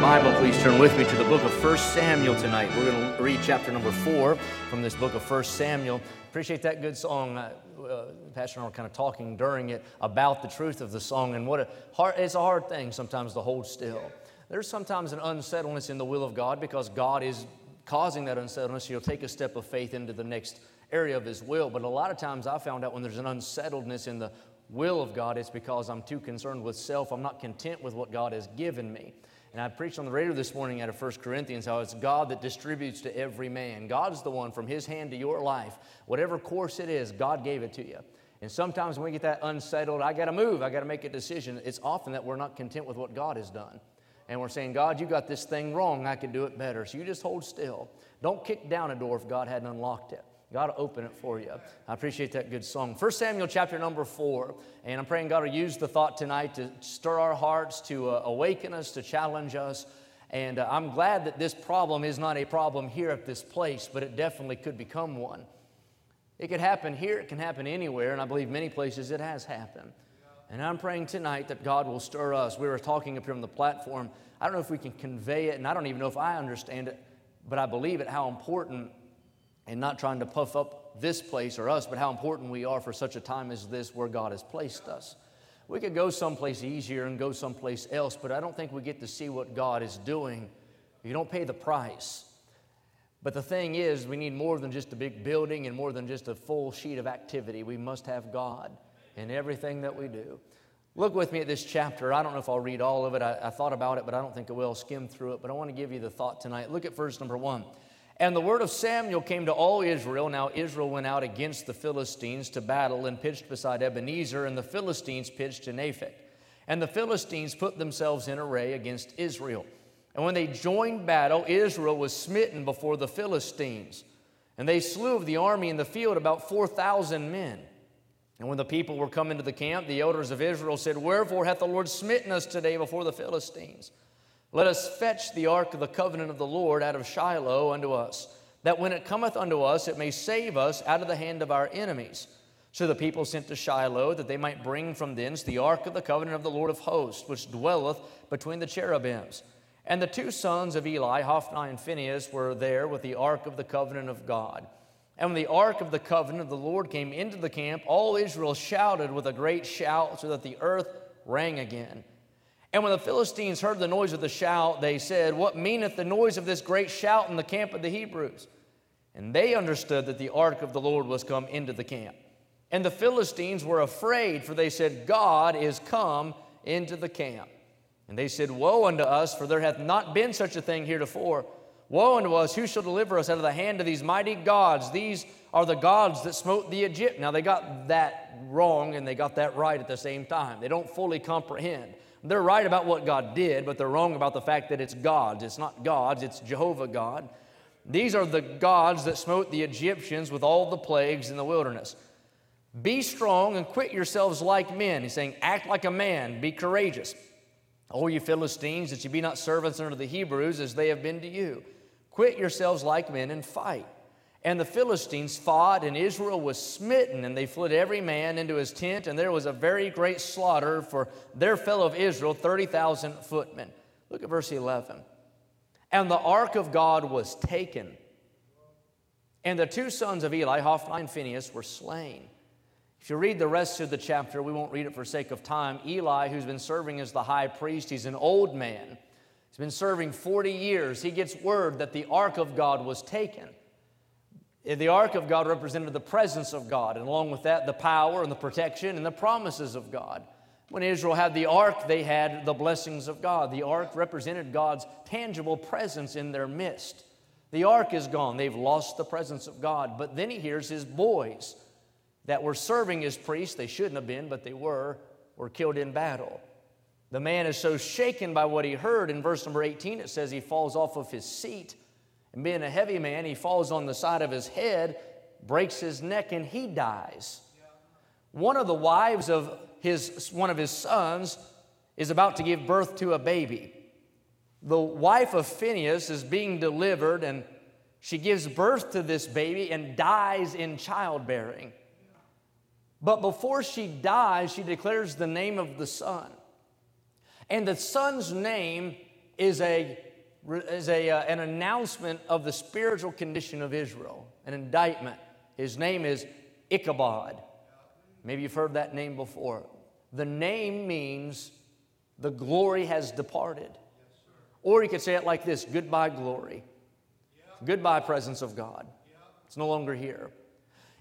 Bible, please turn with me to the book of 1 Samuel tonight. We're going to read chapter number 4 from this book of 1 Samuel. Appreciate that good song. Uh, uh, Pastor and I were kind of talking during it about the truth of the song and what a hard, it's a hard thing sometimes to hold still. There's sometimes an unsettledness in the will of God because God is causing that unsettledness. You'll take a step of faith into the next area of His will. But a lot of times I found out when there's an unsettledness in the will of God, it's because I'm too concerned with self. I'm not content with what God has given me. And I preached on the radio this morning out of 1 Corinthians how it's God that distributes to every man. God's the one from His hand to your life. Whatever course it is, God gave it to you. And sometimes when we get that unsettled, I got to move, I got to make a decision, it's often that we're not content with what God has done. And we're saying, God, you got this thing wrong, I can do it better. So you just hold still. Don't kick down a door if God hadn't unlocked it. God will open it for you. I appreciate that good song. 1 Samuel chapter number 4. And I'm praying God will use the thought tonight to stir our hearts, to uh, awaken us, to challenge us. And uh, I'm glad that this problem is not a problem here at this place, but it definitely could become one. It could happen here, it can happen anywhere, and I believe many places it has happened. And I'm praying tonight that God will stir us. We were talking up here on the platform. I don't know if we can convey it, and I don't even know if I understand it, but I believe it how important and not trying to puff up this place or us, but how important we are for such a time as this where God has placed us. We could go someplace easier and go someplace else, but I don't think we get to see what God is doing. You don't pay the price. But the thing is, we need more than just a big building and more than just a full sheet of activity. We must have God in everything that we do. Look with me at this chapter. I don't know if I'll read all of it. I, I thought about it, but I don't think I will. Skim through it. But I want to give you the thought tonight. Look at verse number one. And the word of Samuel came to all Israel. Now Israel went out against the Philistines to battle and pitched beside Ebenezer, and the Philistines pitched in Aphek. And the Philistines put themselves in array against Israel. And when they joined battle, Israel was smitten before the Philistines. And they slew of the army in the field about 4,000 men. And when the people were come into the camp, the elders of Israel said, Wherefore hath the Lord smitten us today before the Philistines? Let us fetch the ark of the covenant of the Lord out of Shiloh unto us, that when it cometh unto us, it may save us out of the hand of our enemies. So the people sent to Shiloh, that they might bring from thence the ark of the covenant of the Lord of hosts, which dwelleth between the cherubims. And the two sons of Eli, Hophni and Phinehas, were there with the ark of the covenant of God. And when the ark of the covenant of the Lord came into the camp, all Israel shouted with a great shout, so that the earth rang again. And when the Philistines heard the noise of the shout, they said, What meaneth the noise of this great shout in the camp of the Hebrews? And they understood that the ark of the Lord was come into the camp. And the Philistines were afraid, for they said, God is come into the camp. And they said, Woe unto us, for there hath not been such a thing heretofore. Woe unto us, who shall deliver us out of the hand of these mighty gods? These are the gods that smote the Egypt. Now they got that wrong and they got that right at the same time. They don't fully comprehend. They're right about what God did, but they're wrong about the fact that it's God's. It's not God's, it's Jehovah God. These are the gods that smote the Egyptians with all the plagues in the wilderness. Be strong and quit yourselves like men. He's saying, act like a man, be courageous. O you Philistines, that you be not servants unto the Hebrews as they have been to you. Quit yourselves like men and fight. And the Philistines fought, and Israel was smitten, and they fled every man into his tent, and there was a very great slaughter for their fellow of Israel, 30,000 footmen. Look at verse 11. And the ark of God was taken, and the two sons of Eli, Hophni and Phinehas, were slain. If you read the rest of the chapter, we won't read it for sake of time. Eli, who's been serving as the high priest, he's an old man. He's been serving 40 years. He gets word that the ark of God was taken. The ark of God represented the presence of God, and along with that, the power and the protection and the promises of God. When Israel had the ark, they had the blessings of God. The ark represented God's tangible presence in their midst. The ark is gone. They've lost the presence of God. But then he hears his boys that were serving as priests, they shouldn't have been, but they were, were killed in battle. The man is so shaken by what he heard. In verse number 18, it says he falls off of his seat and being a heavy man, he falls on the side of his head breaks his neck, and he dies. One of the wives of his, one of his sons is about to give birth to a baby. The wife of Phinehas is being delivered, and she gives birth to this baby and dies in childbearing. But before she dies, she declares the name of the son. And the son's name is, a, is a, uh, an announcement of the spiritual condition of Israel, an indictment. His name is Ichabod. Maybe you've heard that name before. The name means the glory has departed. Or you could say it like this goodbye, glory. Goodbye, presence of God. It's no longer here.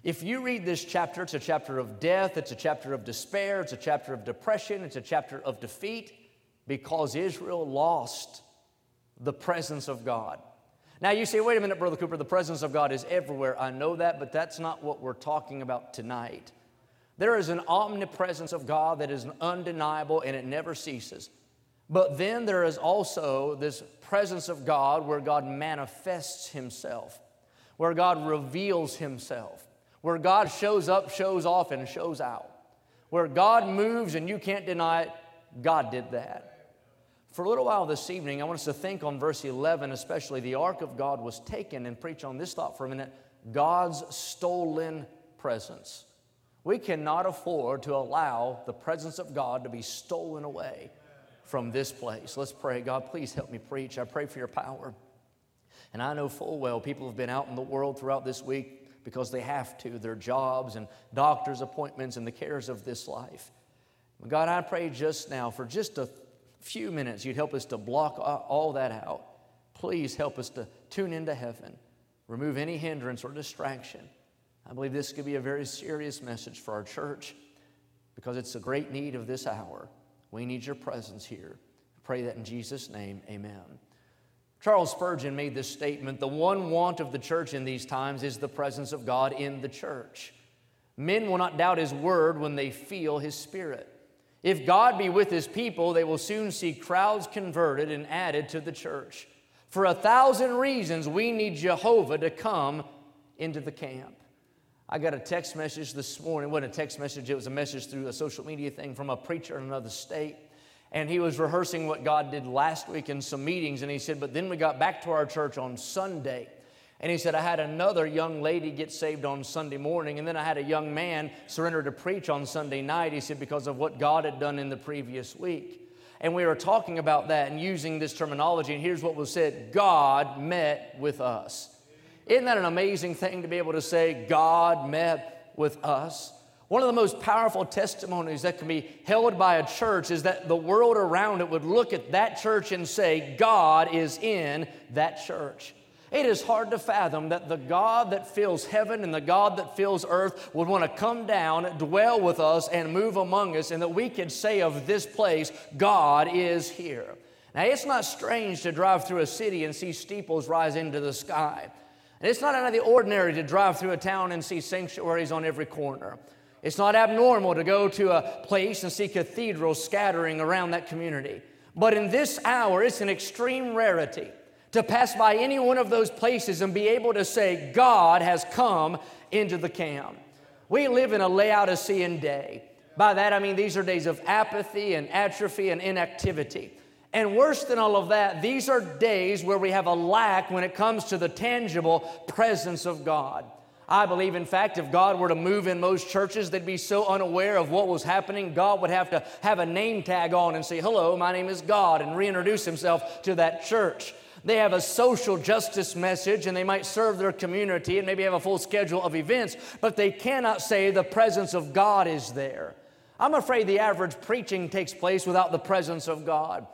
If you read this chapter, it's a chapter of death, it's a chapter of despair, it's a chapter of depression, it's a chapter of defeat because Israel lost the presence of God. Now you say, wait a minute, Brother Cooper, the presence of God is everywhere. I know that, but that's not what we're talking about tonight. There is an omnipresence of God that is undeniable and it never ceases. But then there is also this presence of God where God manifests Himself, where God reveals Himself, where God shows up, shows off, and shows out. Where God moves and you can't deny it, God did that. For a little while this evening, I want us to think on verse 11, especially the ark of God was taken, and preach on this thought for a minute God's stolen presence. We cannot afford to allow the presence of God to be stolen away from this place. Let's pray. God, please help me preach. I pray for your power. And I know full well people have been out in the world throughout this week because they have to, their jobs and doctor's appointments and the cares of this life. God, I pray just now for just a few minutes you'd help us to block all that out. Please help us to tune into heaven, remove any hindrance or distraction. I believe this could be a very serious message for our church because it's a great need of this hour. We need your presence here. I pray that in Jesus' name, amen. Charles Spurgeon made this statement The one want of the church in these times is the presence of God in the church. Men will not doubt his word when they feel his spirit. If God be with his people, they will soon see crowds converted and added to the church. For a thousand reasons, we need Jehovah to come into the camp. I got a text message this morning. It wasn't a text message, it was a message through a social media thing from a preacher in another state. And he was rehearsing what God did last week in some meetings. And he said, But then we got back to our church on Sunday. And he said, I had another young lady get saved on Sunday morning, and then I had a young man surrender to preach on Sunday night. He said, because of what God had done in the previous week. And we were talking about that and using this terminology, and here's what was said God met with us. Isn't that an amazing thing to be able to say, God met with us? One of the most powerful testimonies that can be held by a church is that the world around it would look at that church and say, God is in that church. It is hard to fathom that the God that fills heaven and the God that fills earth would want to come down, dwell with us, and move among us, and that we could say of this place, God is here. Now, it's not strange to drive through a city and see steeples rise into the sky. And it's not out of the ordinary to drive through a town and see sanctuaries on every corner. It's not abnormal to go to a place and see cathedrals scattering around that community. But in this hour, it's an extreme rarity to pass by any one of those places and be able to say, God has come into the camp. We live in a Laodicean day. By that I mean these are days of apathy and atrophy and inactivity. And worse than all of that, these are days where we have a lack when it comes to the tangible presence of God. I believe, in fact, if God were to move in most churches, they'd be so unaware of what was happening, God would have to have a name tag on and say, Hello, my name is God, and reintroduce himself to that church. They have a social justice message and they might serve their community and maybe have a full schedule of events, but they cannot say the presence of God is there. I'm afraid the average preaching takes place without the presence of God.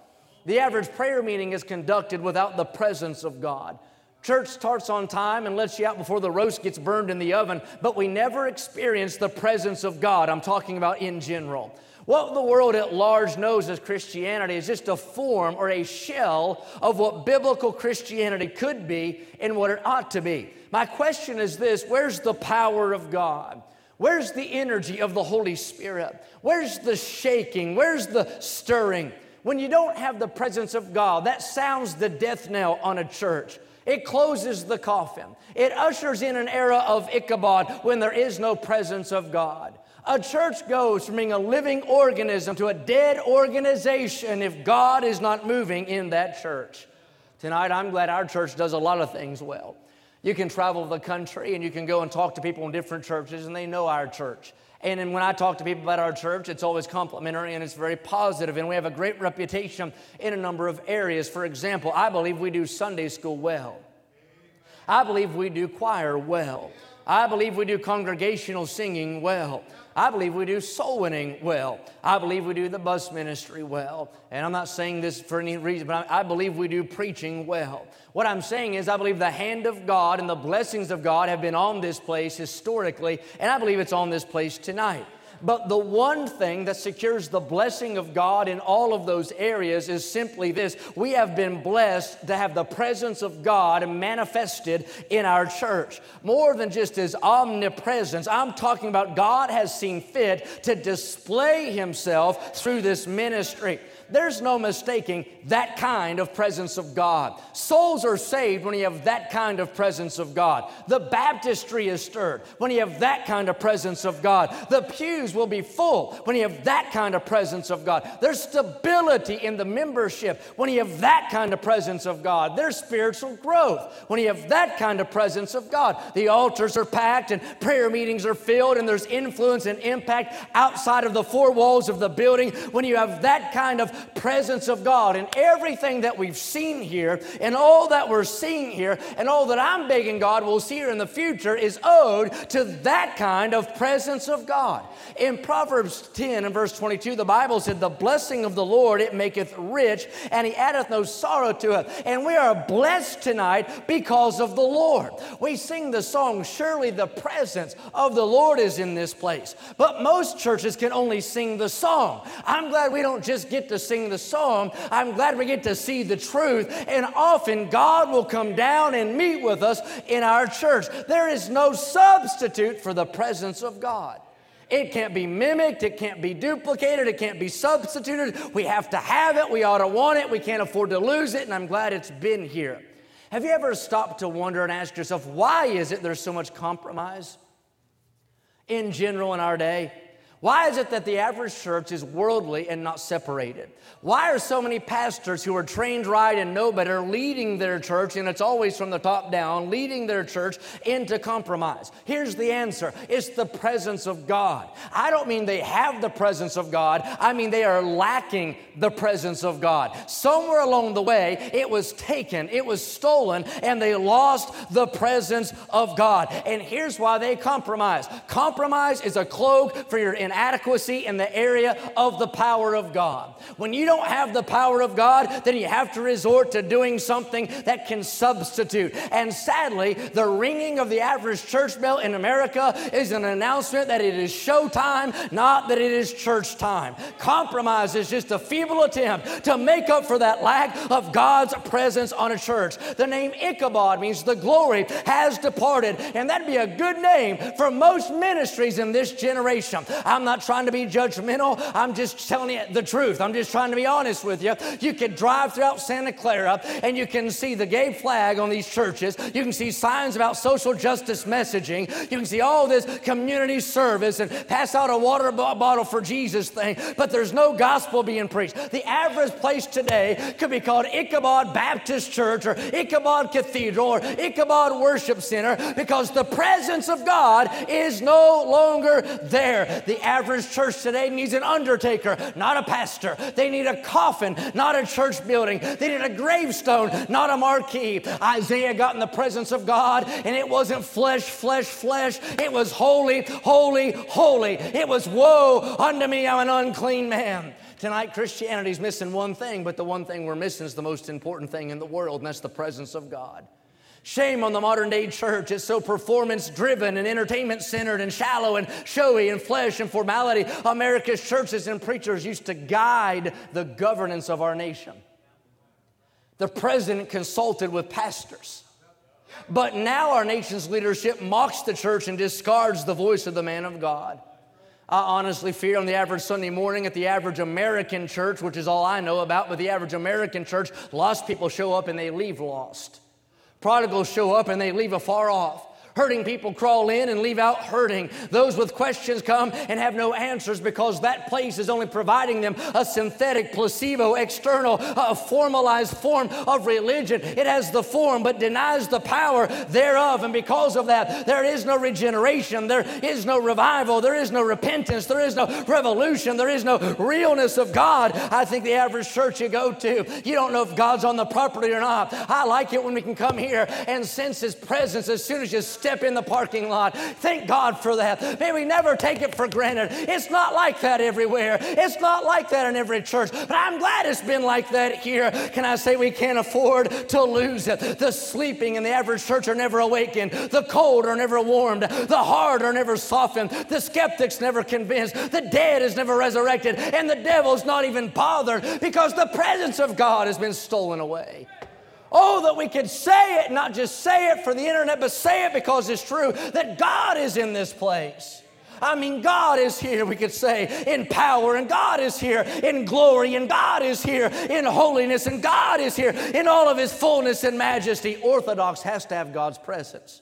The average prayer meeting is conducted without the presence of God. Church starts on time and lets you out before the roast gets burned in the oven, but we never experience the presence of God. I'm talking about in general. What the world at large knows as Christianity is just a form or a shell of what biblical Christianity could be and what it ought to be. My question is this where's the power of God? Where's the energy of the Holy Spirit? Where's the shaking? Where's the stirring? When you don't have the presence of God, that sounds the death knell on a church. It closes the coffin. It ushers in an era of Ichabod when there is no presence of God. A church goes from being a living organism to a dead organization if God is not moving in that church. Tonight, I'm glad our church does a lot of things well. You can travel the country and you can go and talk to people in different churches, and they know our church. And when I talk to people about our church, it's always complimentary and it's very positive, and we have a great reputation in a number of areas. For example, I believe we do Sunday school well. I believe we do choir well. I believe we do congregational singing well. I believe we do soul winning well. I believe we do the bus ministry well. And I'm not saying this for any reason, but I, believe we do preaching well. What I'm saying is, I believe the hand of God and the blessings of God have been on this place historically, and I believe it's on this place tonight. But the one thing that secures the blessing of God in all of those areas is simply this we have been blessed to have the presence of God manifested in our church. More than just His omnipresence, I'm talking about God has seen fit to display Himself through this ministry. There's no mistaking that kind of presence of God. Souls are saved when you have that kind of presence of God. The baptistry is stirred when you have that kind of presence of God. The pews will be full when you have that kind of presence of God. There's stability in the membership when you have that kind of presence of God. There's spiritual growth when you have that kind of presence of God. The altars are packed and prayer meetings are filled and there's influence and impact outside of the four walls of the building when you have that kind of presence of God. And everything that we've seen here, and all that we're seeing here, and all that I'm begging God will see here in the future is owed to that kind of presence of God. In Proverbs 10 and verse 22, the Bible said, The blessing of the Lord, it maketh rich, and he addeth no sorrow to it. And we are blessed tonight because of the Lord. We sing the song, Surely the presence of the Lord is in this place. But most churches can only sing the song. I'm glad we don't just get to sing the song. I'm glad we get to see the truth. And often God will come down and meet with us in our church. There is no substitute for the presence of God. It can't be mimicked, it can't be duplicated, it can't be substituted. We have to have it, we ought to want it, we can't afford to lose it, and I'm glad it's been here. Have you ever stopped to wonder and ask yourself, why is it there's so much compromise in general in our day? Why is it that the average church is worldly and not separated? Why are so many pastors who are trained right and know better leading their church, and it's always from the top down, leading their church into compromise? Here's the answer it's the presence of God. I don't mean they have the presence of God, I mean they are lacking the presence of God. Somewhere along the way, it was taken, it was stolen, and they lost the presence of God. And here's why they compromise compromise is a cloak for your inadequacy in the area of the power of God. When you don't have the power of God, then you have to resort to doing something that can substitute. And sadly, the ringing of the average church bell in America is an announcement that it is showtime, not that it is church time. Compromise is just a feeble attempt to make up for that lack of God's presence on a church. The name Ichabod means the glory has departed, and that'd be a good name for most ministries in this generation. I'm not trying to be judgmental. I'm just telling you the truth. I'm just trying to be honest with you. You can drive throughout Santa Clara and you can see the gay flag on these churches. You can see signs about social justice messaging. You can see all this community service and pass out a water bottle for Jesus thing, but there's no gospel being preached. The average place today could be called Ichabod Baptist Church or Ichabod Cathedral or Ichabod Worship Center because the presence of God is no longer there. The average church today needs an undertaker, not a pastor. They need a coffin, not a church building. They need a gravestone, not a marquee. Isaiah got in the presence of God, and it wasn't flesh, flesh, flesh. It was holy, holy, holy. It was woe unto me, I'm an unclean man. Tonight, Christianity's missing one thing, but the one thing we're missing is the most important thing in the world, and that's the presence of God. Shame on the modern day church. It's so performance driven and entertainment centered and shallow and showy and flesh and formality. America's churches and preachers used to guide the governance of our nation. The president consulted with pastors. But now our nation's leadership mocks the church and discards the voice of the man of God. I honestly fear on the average Sunday morning at the average American church, which is all I know about, but the average American church, lost people show up and they leave lost. Prodigals show up and they leave afar off. Hurting people crawl in and leave out hurting. Those with questions come and have no answers because that place is only providing them a synthetic, placebo, external, a formalized form of religion. It has the form but denies the power thereof. And because of that, there is no regeneration, there is no revival, there is no repentance, there is no revolution, there is no realness of God. I think the average church you go to, you don't know if God's on the property or not. I like it when we can come here and sense His presence as soon as you in the parking lot. Thank God for that. May we never take it for granted. It's not like that everywhere. It's not like that in every church. But I'm glad it's been like that here. Can I say we can't afford to lose it? The sleeping in the average church are never awakened. The cold are never warmed. The hard are never softened. The skeptics never convinced. The dead is never resurrected. And the devil's not even bothered because the presence of God has been stolen away. Oh, that we could say it, not just say it for the internet, but say it because it's true that God is in this place. I mean, God is here, we could say, in power, and God is here in glory, and God is here in holiness, and God is here in all of His fullness and majesty. Orthodox has to have God's presence.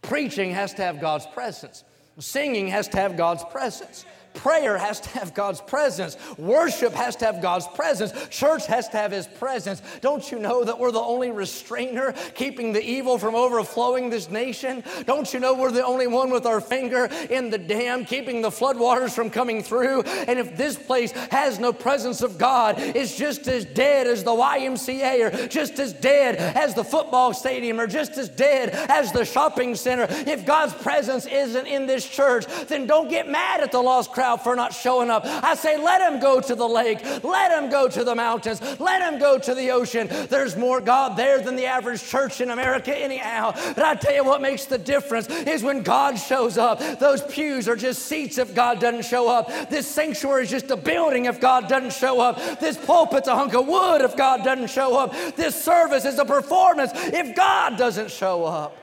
Preaching has to have God's presence. Singing has to have God's presence. Prayer has to have God's presence. Worship has to have God's presence. Church has to have His presence. Don't you know that we're the only restrainer keeping the evil from overflowing this nation? Don't you know we're the only one with our finger in the dam keeping the floodwaters from coming through? And if this place has no presence of God, it's just as dead as the YMCA or just as dead as the football stadium or just as dead as the shopping center. If God's presence isn't in this church, then don't get mad at the lost crowd for not showing up. I say, let him go to the lake, let him go to the mountains, let him go to the ocean. There's more God there than the average church in America, anyhow. But I tell you what makes the difference is when God shows up. Those pews are just seats if God doesn't show up. This sanctuary is just a building if God doesn't show up. This pulpit's a hunk of wood if God doesn't show up. This service is a performance if God doesn't show up.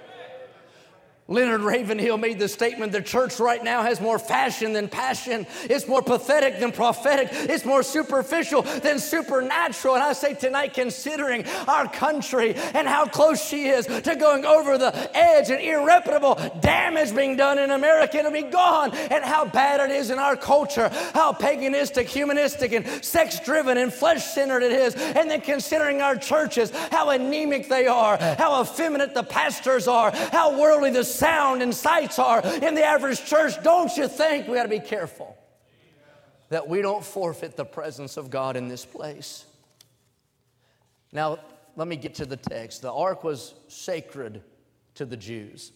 Leonard Ravenhill made the statement the church right now has more fashion than passion. It's more pathetic than prophetic. It's more superficial than supernatural. And I say tonight, considering our country and how close she is to going over the edge and irreparable damage being done in America, it'll be gone. And how bad it is in our culture, how paganistic, humanistic, and sex driven and flesh centered it is. And then considering our churches, how anemic they are, how effeminate the pastors are, how worldly the sound and sights are in the average church, don't you think we got to be careful that we don't forfeit the presence of God in this place? Now, let me get to the text. The ark was sacred to the Jews.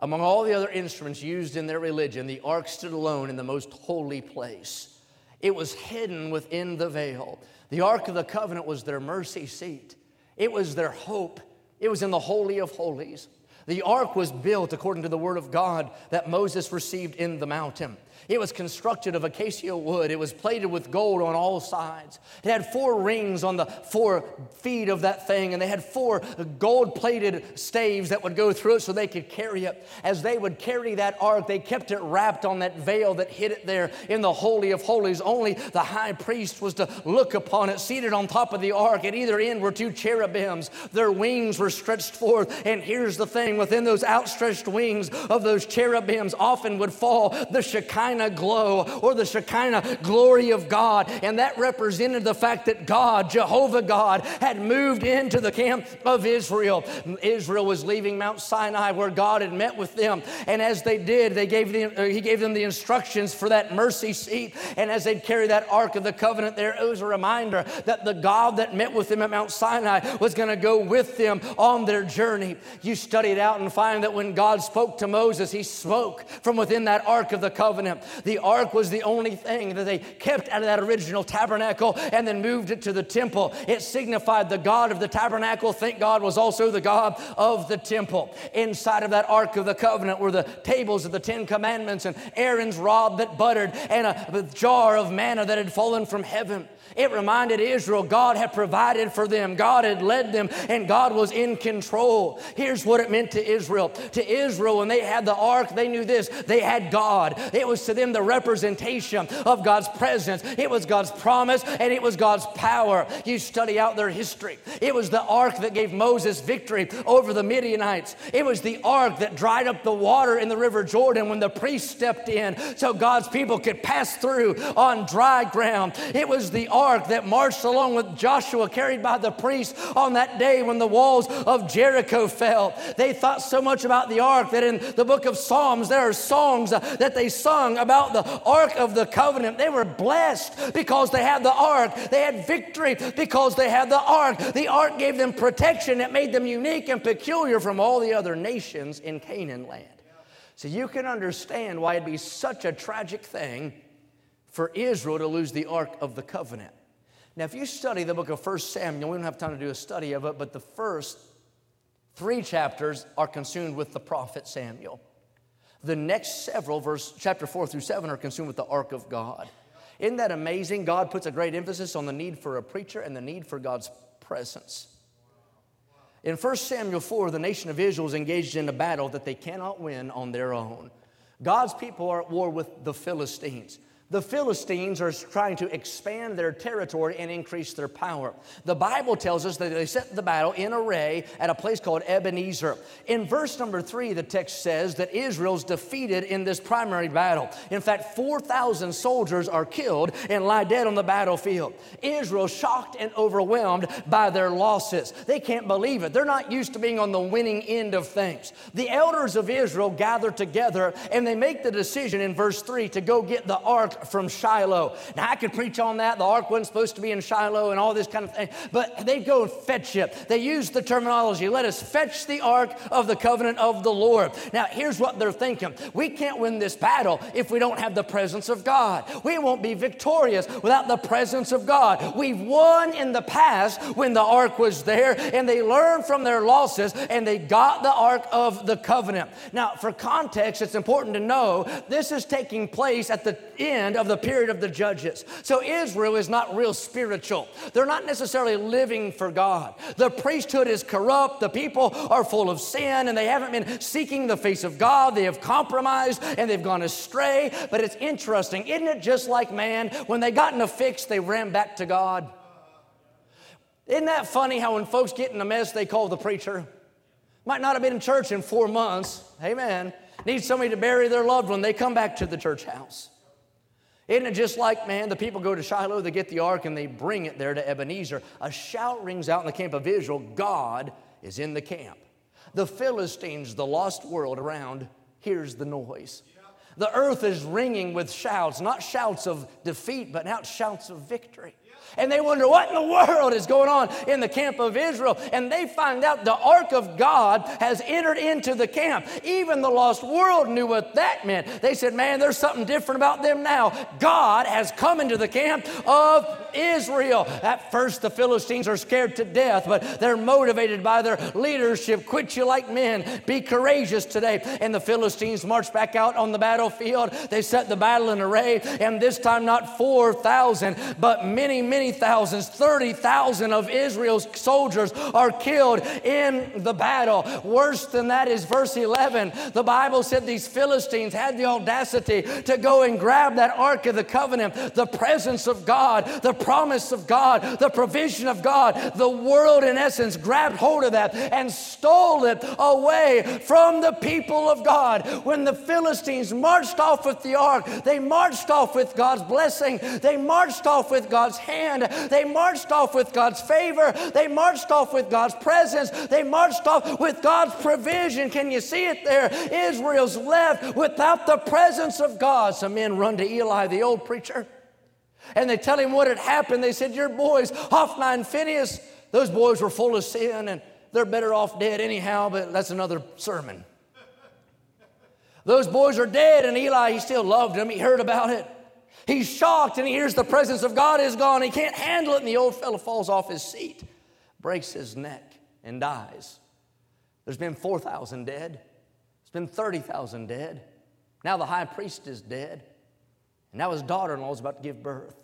Among all the other instruments used in their religion, the ark stood alone in the most holy place. It was hidden within the veil. The ark of the covenant was their mercy seat, it was their hope. It was in the Holy of Holies. The ark was built according to the word of God that Moses received in the mountain. It was constructed of acacia wood. It was plated with gold on all sides. It had four rings on the four feet of that thing, and they had four gold plated staves that would go through it so they could carry it. As they would carry that ark, they kept it wrapped on that veil that hid it there in the Holy of Holies. Only the high priest was to look upon it. Seated on top of the ark, at either end were two cherubims. Their wings were stretched forth. And here's the thing within those outstretched wings of those cherubims often would fall the Shekinah Shekinah glow or the Shekinah glory of God. And that represented the fact that God, Jehovah God, had moved into the camp of Israel. Israel was leaving Mount Sinai where God had met with them. And as they did, they gave them, uh, he gave them the instructions for that mercy seat. And as they'd carry that Ark of the Covenant there, it was a reminder that the God that met with them at Mount Sinai was going to go with them on their journey. You study it out and find that when God spoke to Moses, he spoke from within that Ark of the Covenant. The ark was the only thing that they kept out of that original tabernacle and then moved it to the temple. It signified the God of the tabernacle, thank God, was also the God of the temple. Inside of that ark of the covenant were the tables of the Ten Commandments and Aaron's rod that buttered and a jar of manna that had fallen from heaven. It reminded Israel God had provided for them, God had led them, and God was in control. Here's what it meant to Israel. To Israel, when they had the ark, they knew this they had God. It was to them the representation of God's presence. It was God's promise and it was God's power. You study out their history. It was the ark that gave Moses victory over the Midianites. It was the ark that dried up the water in the river Jordan when the priest stepped in so God's people could pass through on dry ground. It was the ark that marched along with Joshua, carried by the priest on that day when the walls of Jericho fell. They thought so much about the ark that in the book of Psalms, there are songs that they sung about the ark of the covenant. They were blessed because they had the ark. They had victory because they had the ark. The ark gave them protection that made them unique and peculiar from all the other nations in Canaan land. So you can understand why it'd be such a tragic thing for Israel to lose the Ark of the Covenant. Now, if you study the book of 1 Samuel, we don't have time to do a study of it, but the first three chapters are consumed with the prophet Samuel. The next several, verse chapter 4 through 7, are consumed with the ark of God. Isn't that amazing? God puts a great emphasis on the need for a preacher and the need for God's presence. In 1 Samuel 4, the nation of Israel is engaged in a battle that they cannot win on their own. God's people are at war with the Philistines. The Philistines are trying to expand their territory and increase their power. The Bible tells us that they set the battle in array at a place called Ebenezer. In verse number three, the text says that Israel's defeated in this primary battle. In fact, 4,000 soldiers are killed and lie dead on the battlefield. Israel shocked and overwhelmed by their losses. They can't believe it. They're not used to being on the winning end of things. The elders of Israel gather together and they make the decision in verse three to go get the ark from Shiloh. Now, I could preach on that. The ark wasn't supposed to be in Shiloh and all this kind of thing, but they go and fetch it. They use the terminology let us fetch the ark of the covenant of the Lord. Now, here's what they're thinking we can't win this battle if we don't have the presence of God. We won't be victorious without the presence of God. We've won in the past when the ark was there, and they learned from their losses and they got the ark of the covenant. Now, for context, it's important to know this is taking place at the end end of the period of the judges. So Israel is not real spiritual. They're not necessarily living for God. The priesthood is corrupt. The people are full of sin and they haven't been seeking the face of God. They have compromised and they've gone astray. But it's interesting. Isn't it just like man? When they got in a fix, they ran back to God. Isn't that funny how when folks get in a mess, they call the preacher? Might not have been in church in four months. Amen. Need somebody to bury their loved one. They come back to the church house. Isn't it just like, man, the people go to Shiloh, they get the ark, and they bring it there to Ebenezer? A shout rings out in the camp of Israel God is in the camp. The Philistines, the lost world around, hears the noise. The earth is ringing with shouts, not shouts of defeat, but now shouts of victory and they wonder what in the world is going on in the camp of Israel. And they find out the ark of God has entered into the camp. Even the lost world knew what that meant. They said, Man, there's something different about them now. God has come into the camp of Israel. At first, the Philistines are scared to death, but they're motivated by their leadership. Quit you like men. Be courageous today. And the Philistines march back out on the battlefield. They set the battle in array, and this time not 4,000, but many, many many thousands, 30,000 of Israel's soldiers are killed in the battle. Worse than that is verse 11. The Bible said these Philistines had the audacity to go and grab that Ark of the Covenant, the presence of God, the promise of God, the provision of God. The world, in essence, grabbed hold of that and stole it away from the people of God. When the Philistines marched off with the Ark, they marched off with God's blessing, they marched off with God's hand They marched off with God's favor. They marched off with God's presence. They marched off with God's provision. Can you see it there? Israel's left without the presence of God. Some men run to Eli, the old preacher, and they tell him what had happened. They said, Your boys, Hophni and Phinehas, those boys were full of sin and they're better off dead anyhow, but that's another sermon. Those boys are dead, and Eli, he still loved them. He heard about it. He's shocked and he hears the presence of God is gone. He can't handle it, and the old fellow falls off his seat, breaks his neck, and dies. There's been 4,000 dead, there's been 30,000 dead. Now the high priest is dead, and now his daughter in law is about to give birth.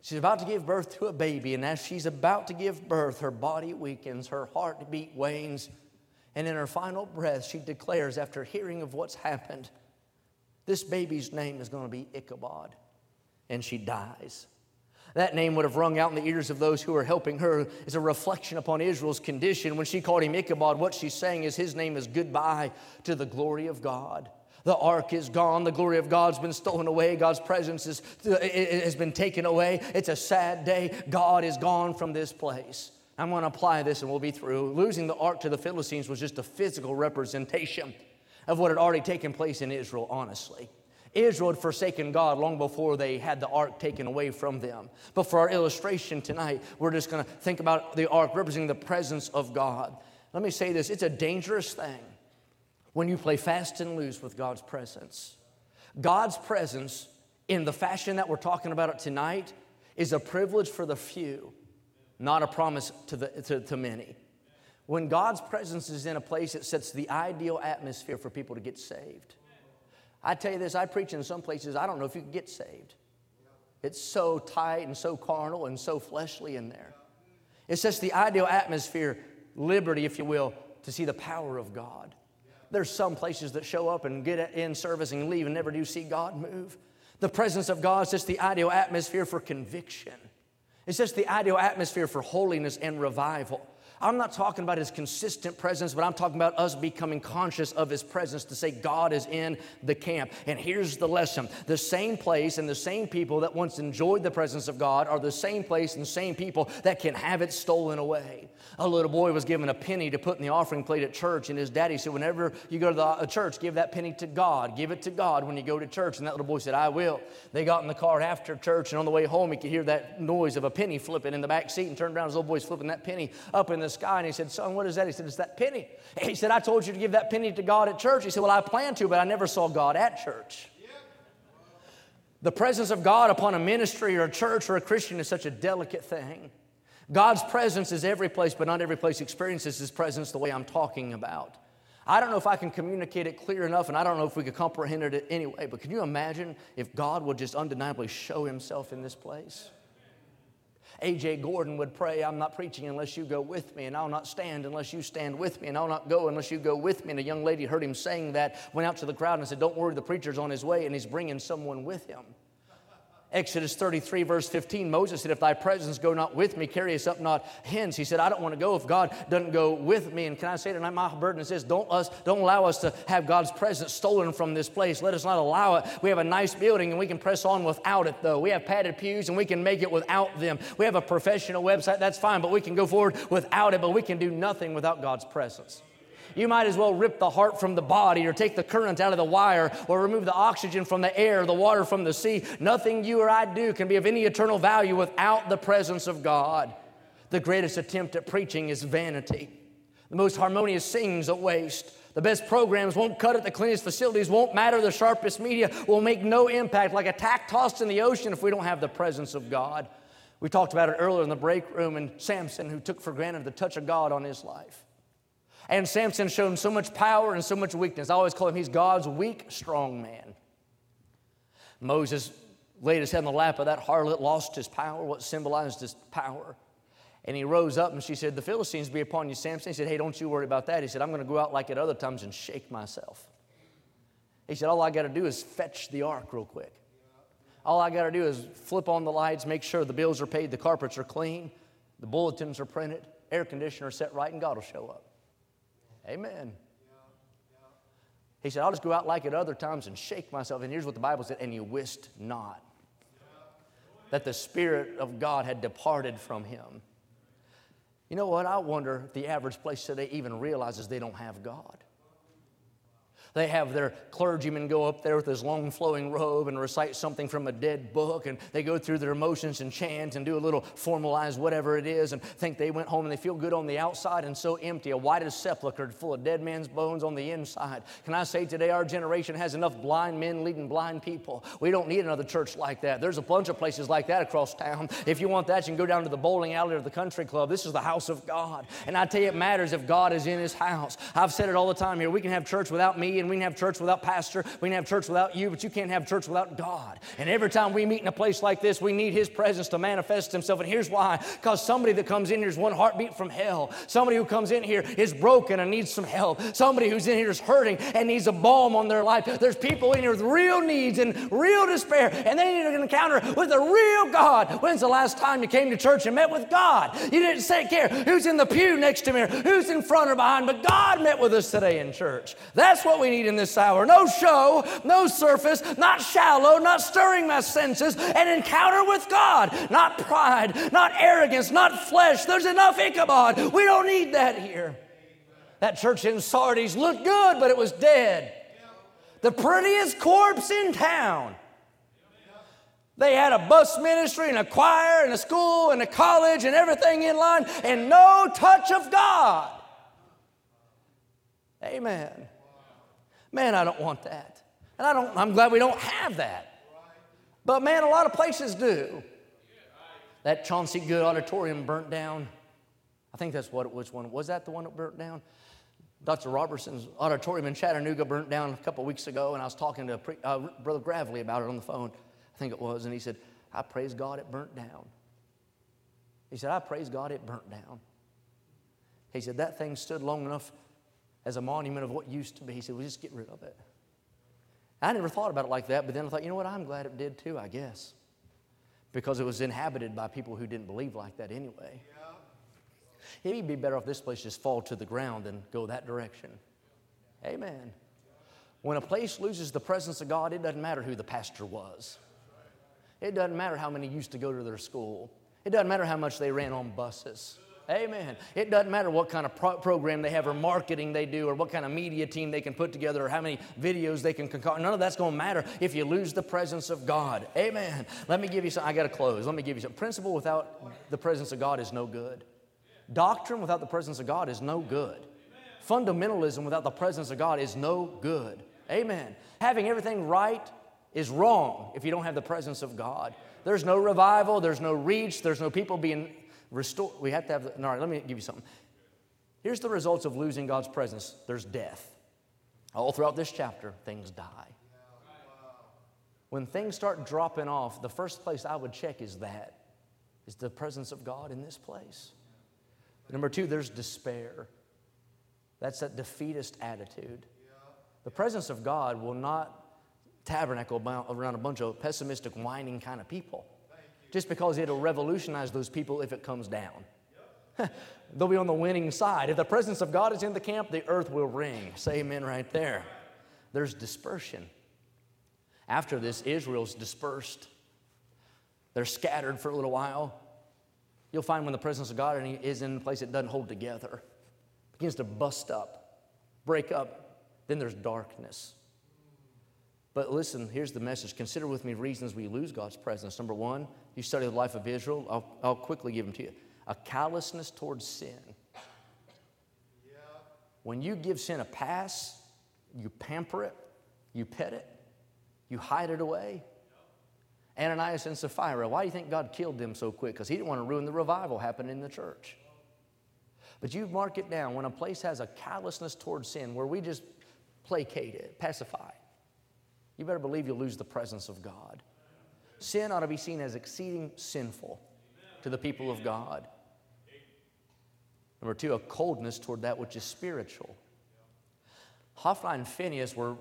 She's about to give birth to a baby, and as she's about to give birth, her body weakens, her heartbeat wanes, and in her final breath, she declares, after hearing of what's happened, This baby's name is going to be Ichabod. And she dies. That name would have rung out in the ears of those who are helping her as a reflection upon Israel's condition. When she called him Ichabod, what she's saying is his name is goodbye to the glory of God. The ark is gone. The glory of God's been stolen away. God's presence is, uh, has been taken away. It's a sad day. God is gone from this place. I'm going to apply this and we'll be through. Losing the ark to the Philistines was just a physical representation of what had already taken place in Israel, honestly. Israel had forsaken God long before they had the ark taken away from them. But for our illustration tonight, we're just going to think about the ark representing the presence of God. Let me say this it's a dangerous thing when you play fast and loose with God's presence. God's presence, in the fashion that we're talking about it tonight, is a privilege for the few, not a promise to, the, to, to many. When God's presence is in a place, it sets the ideal atmosphere for people to get saved. I tell you this, I preach in some places, I don't know if you can get saved. It's so tight and so carnal and so fleshly in there. It sets the ideal atmosphere, liberty, if you will, to see the power of God. There's some places that show up and get in service and leave and never do see God move. The presence of God sets the ideal atmosphere for conviction. It sets the ideal atmosphere for holiness and revival. I'm not talking about his consistent presence, but I'm talking about us becoming conscious of his presence to say God is in the camp. And here's the lesson the same place and the same people that once enjoyed the presence of God are the same place and same people that can have it stolen away. A little boy was given a penny to put in the offering plate at church, and his daddy said, Whenever you go to the uh, church, give that penny to God. Give it to God when you go to church. And that little boy said, I will. They got in the car after church, and on the way home, he could hear that noise of a penny flipping in the back seat and turned around. His little boy's flipping that penny up in the sky, and he said, Son, what is that? He said, It's that penny. He said, I told you to give that penny to God at church. He said, Well, I plan to, but I never saw God at church. The presence of God upon a ministry or a church or a Christian is such a delicate thing. God's presence is every place, but not every place experiences His presence the way I'm talking about. I don't know if I can communicate it clear enough, and I don't know if we could comprehend it anyway, but can you imagine if God would just undeniably show Himself in this place? A.J. Gordon would pray, I'm not preaching unless you go with me, and I'll not stand unless you stand with me, and I'll not go unless you go with me. And a young lady heard him saying that, went out to the crowd and said, Don't worry, the preacher's on his way, and he's bringing someone with him. Exodus 33, verse 15, Moses said, If thy presence go not with me, carry us up not hence. He said, I don't want to go if God doesn't go with me. And can I say tonight, my burden is this don't, us, don't allow us to have God's presence stolen from this place. Let us not allow it. We have a nice building and we can press on without it, though. We have padded pews and we can make it without them. We have a professional website, that's fine, but we can go forward without it, but we can do nothing without God's presence. You might as well rip the heart from the body or take the current out of the wire or remove the oxygen from the air, the water from the sea. Nothing you or I do can be of any eternal value without the presence of God. The greatest attempt at preaching is vanity. The most harmonious singing's a waste. The best programs won't cut it. The cleanest facilities won't matter. The sharpest media will make no impact, like a tack tossed in the ocean if we don't have the presence of God. We talked about it earlier in the break room and Samson, who took for granted the touch of God on his life. And Samson showed him so much power and so much weakness. I always call him, he's God's weak, strong man. Moses laid his head in the lap of that harlot, lost his power, what symbolized his power. And he rose up and she said, The Philistines be upon you, Samson. He said, Hey, don't you worry about that. He said, I'm going to go out like at other times and shake myself. He said, All I got to do is fetch the ark real quick. All I got to do is flip on the lights, make sure the bills are paid, the carpets are clean, the bulletins are printed, air conditioner set right, and God will show up. Amen. He said, I'll just go out like at other times and shake myself. And here's what the Bible said, and you wist not that the Spirit of God had departed from him. You know what? I wonder if the average place today even realizes they don't have God. They have their clergyman go up there with his long flowing robe and recite something from a dead book, and they go through their emotions and chant and do a little formalized whatever it is and think they went home and they feel good on the outside and so empty, a white as sepulchre full of dead men's bones on the inside. Can I say today our generation has enough blind men leading blind people? We don't need another church like that. There's a bunch of places like that across town. If you want that, you can go down to the bowling alley or the country club. This is the house of God. And I tell you, it matters if God is in his house. I've said it all the time here. We can have church without me again, we can have church without pastor, we can have church without you, but you can't have church without God. And every time we meet in a place like this, we need His presence to manifest Himself. And here's why because somebody that comes in here is one heartbeat from hell. Somebody who comes in here is broken and needs some help. Somebody who's in here is hurting and needs a balm on their life. There's people in here with real needs and real despair, and they need an encounter with a real God. When's the last time you came to church and met with God? You didn't say, care who's in the pew next to me, or who's in front or behind, but God met with us today in church. That's what we need in this hour. No show, no surface, not shallow, not stirring my senses, an encounter with God, not pride, not arrogance, not flesh. There's enough Ichabod. We don't need that here. That church in Sardis looked good, but it was dead. The prettiest corpse in town. They had a bus ministry and a choir and a school and a college and everything in line and no touch of God. Amen. Man, I don't want that. And I don't, I'm glad we don't have that. But man, a lot of places do. That Chauncey Goode Auditorium burnt down. I think that's what it was. One was that the one that burnt down? Dr. Roberson's auditorium in Chattanooga burnt down a couple weeks ago, and I was talking to uh, Brother Gravely about it on the phone. I think it was, and he said, I praise God it burnt down. He said, I praise God it burnt down. He said, that thing stood long enough as a monument of what used to be. He said, we'll just get rid of it. I never thought about it like that, but then I thought, you know what? I'm glad it did too, I guess. Because it was inhabited by people who didn't believe like that anyway. Yeah. It'd be better if this place just fall to the ground than go that direction. Amen. When a place loses the presence of God, it doesn't matter who the pastor was. It doesn't matter how many used to go to their school. It doesn't matter how much they ran on buses. Amen. It doesn't matter what kind of pro- program they have or marketing they do or what kind of media team they can put together or how many videos they can concoct. None of that's going to matter if you lose the presence of God. Amen. Let me give you some. I got to close. Let me give you some. Principle without the presence of God is no good. Doctrine without the presence of God is no good. Fundamentalism without the presence of God is no good. Amen. Having everything right is wrong if you don't have the presence of God. There's no revival, there's no reach, there's no people being restored. We have to have, the, all right, let me give you something. Here's the results of losing God's presence there's death. All throughout this chapter, things die. When things start dropping off, the first place I would check is that is the presence of God in this place. Number two, there's despair. That's that defeatist attitude. The presence of God will not tabernacle around a bunch of pessimistic, whining kind of people. Just because it'll revolutionize those people if it comes down. They'll be on the winning side. If the presence of God is in the camp, the earth will ring. Say amen right there. There's dispersion. After this, Israel's dispersed. They're scattered for a little while. You'll find when the presence of God is in a place it doesn't hold together, begins to bust up, break up, then there's darkness. But listen, here's the message. Consider with me reasons we lose God's presence. Number one, you study the life of Israel. I'll, I'll quickly give them to you. A callousness towards sin. When you give sin a pass, you pamper it, you pet it, you hide it away. Ananias and Sapphira, why do you think God killed them so quick? Because he didn't want to ruin the revival happening in the church. But you mark it down when a place has a callousness towards sin where we just placate it, pacify you better believe you'll lose the presence of God. Sin ought to be seen as exceeding sinful to the people of God. Number two, a coldness toward that which is spiritual. Hophni and Phinehas were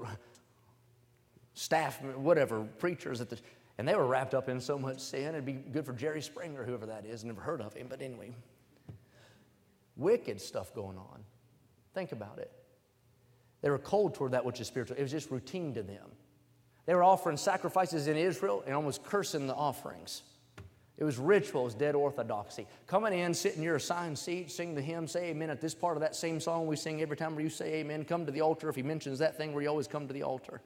staff, whatever, preachers at the, and they were wrapped up in so much sin. It'd be good for Jerry Springer, whoever that is. Never heard of him, but anyway. Wicked stuff going on. Think about it. They were cold toward that which is spiritual. It was just routine to them. They were offering sacrifices in Israel and almost cursing the offerings. It was ritual, it was dead orthodoxy. Coming in, sit in your assigned seat, sing the hymn, say amen at this part of that same song we sing every time where you say amen. Come to the altar if he mentions that thing where you always come to the altar.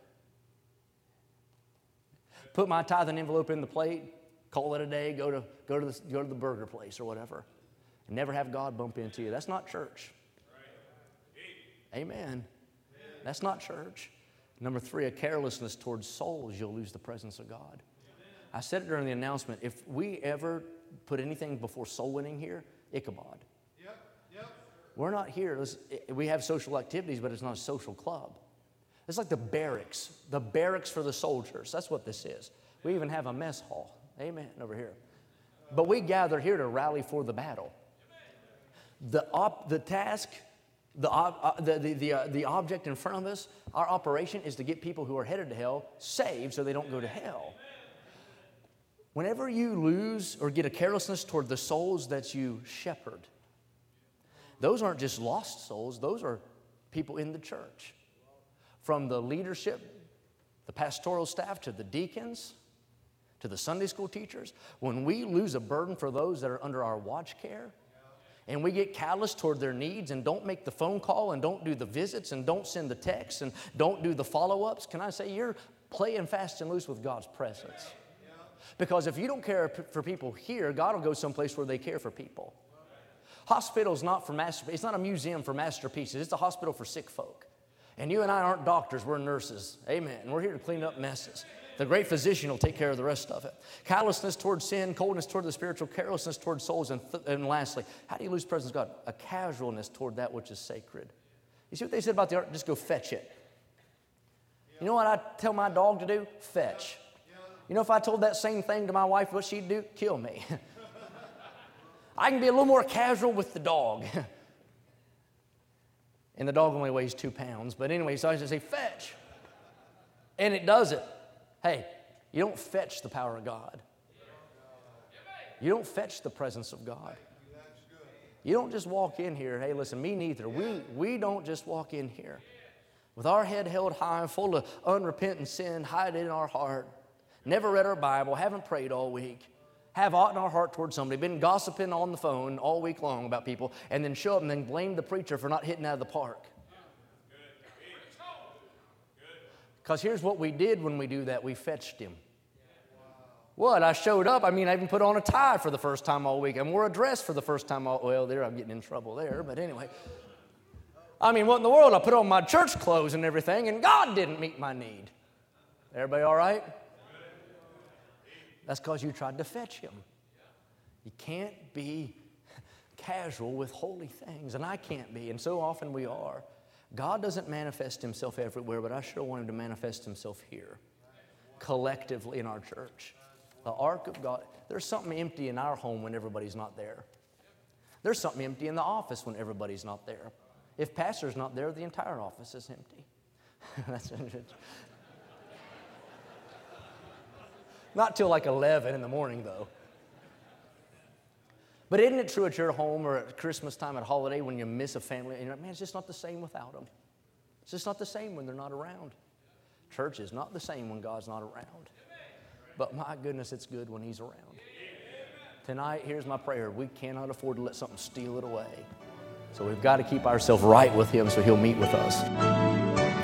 Put my tithing envelope in the plate, call it a day, go to, go to, the, go to the burger place or whatever. And never have God bump into you. That's not church. Amen. That's not church. Number three, a carelessness towards souls, you'll lose the presence of God. I said it during the announcement. If we ever put anything before soul winning here, Ichabod. Yep, yep. We're not here. We have social activities, but it's not a social club. It's like the barracks, the barracks for the soldiers. That's what this is. We even have a mess hall. Amen. Over here. But we gather here to rally for the battle. The, op, the task, the, uh, the, the, the, uh, the object in front of us, our operation is to get people who are headed to hell saved so they don't go to hell. Whenever you lose or get a carelessness toward the souls that you shepherd, those aren't just lost souls, those are people in the church. From the leadership, the pastoral staff, to the deacons, to the Sunday school teachers, when we lose a burden for those that are under our watch care, and we get callous toward their needs and don't make the phone call and don't do the visits and don't send the texts and don't do the follow ups, can I say you're playing fast and loose with God's presence? Because if you don't care for people here, God will go someplace where they care for people. Hospital's not for master, it's not a museum for masterpieces, it's a hospital for sick folk. And you and I aren't doctors, we're nurses. Amen. And we're here to clean up messes. The great physician will take care of the rest of it. Callousness towards sin, coldness toward the spiritual, carelessness toward souls, and, th- and lastly, how do you lose presence of God? A casualness toward that which is sacred. You see what they said about the ark? Just go fetch it. You know what I tell my dog to do? Fetch. You know, if I told that same thing to my wife, what she'd do? Kill me. I can be a little more casual with the dog. and the dog only weighs two pounds. But anyway, so I just say, fetch. And it does it. Hey, you don't fetch the power of God. You don't fetch the presence of God. You don't just walk in here, hey, listen, me neither. We, we don't just walk in here with our head held high, and full of unrepentant sin, hide it in our heart, never read our Bible, haven't prayed all week, have aught in our heart towards somebody, been gossiping on the phone all week long about people, and then show up and then blame the preacher for not hitting out of the park. Because here's what we did when we do that we fetched him. What? I showed up. I mean, I even put on a tie for the first time all week. and wore a dress for the first time all well, there I'm getting in trouble there, but anyway. I mean, what in the world? I put on my church clothes and everything, and God didn't meet my need. Everybody all right? That's because you tried to fetch him. You can't be casual with holy things, and I can't be, and so often we are. God doesn't manifest himself everywhere, but I sure want him to manifest himself here, collectively in our church. The ark of God, there's something empty in our home when everybody's not there. There's something empty in the office when everybody's not there. If pastor's not there, the entire office is empty. That's not till like 11 in the morning, though. But isn't it true at your home or at Christmas time, at holiday, when you miss a family, and you're like, man, it's just not the same without them. It's just not the same when they're not around. Church is not the same when God's not around. But my goodness, it's good when He's around. Tonight, here's my prayer. We cannot afford to let something steal it away. So we've got to keep ourselves right with Him so He'll meet with us.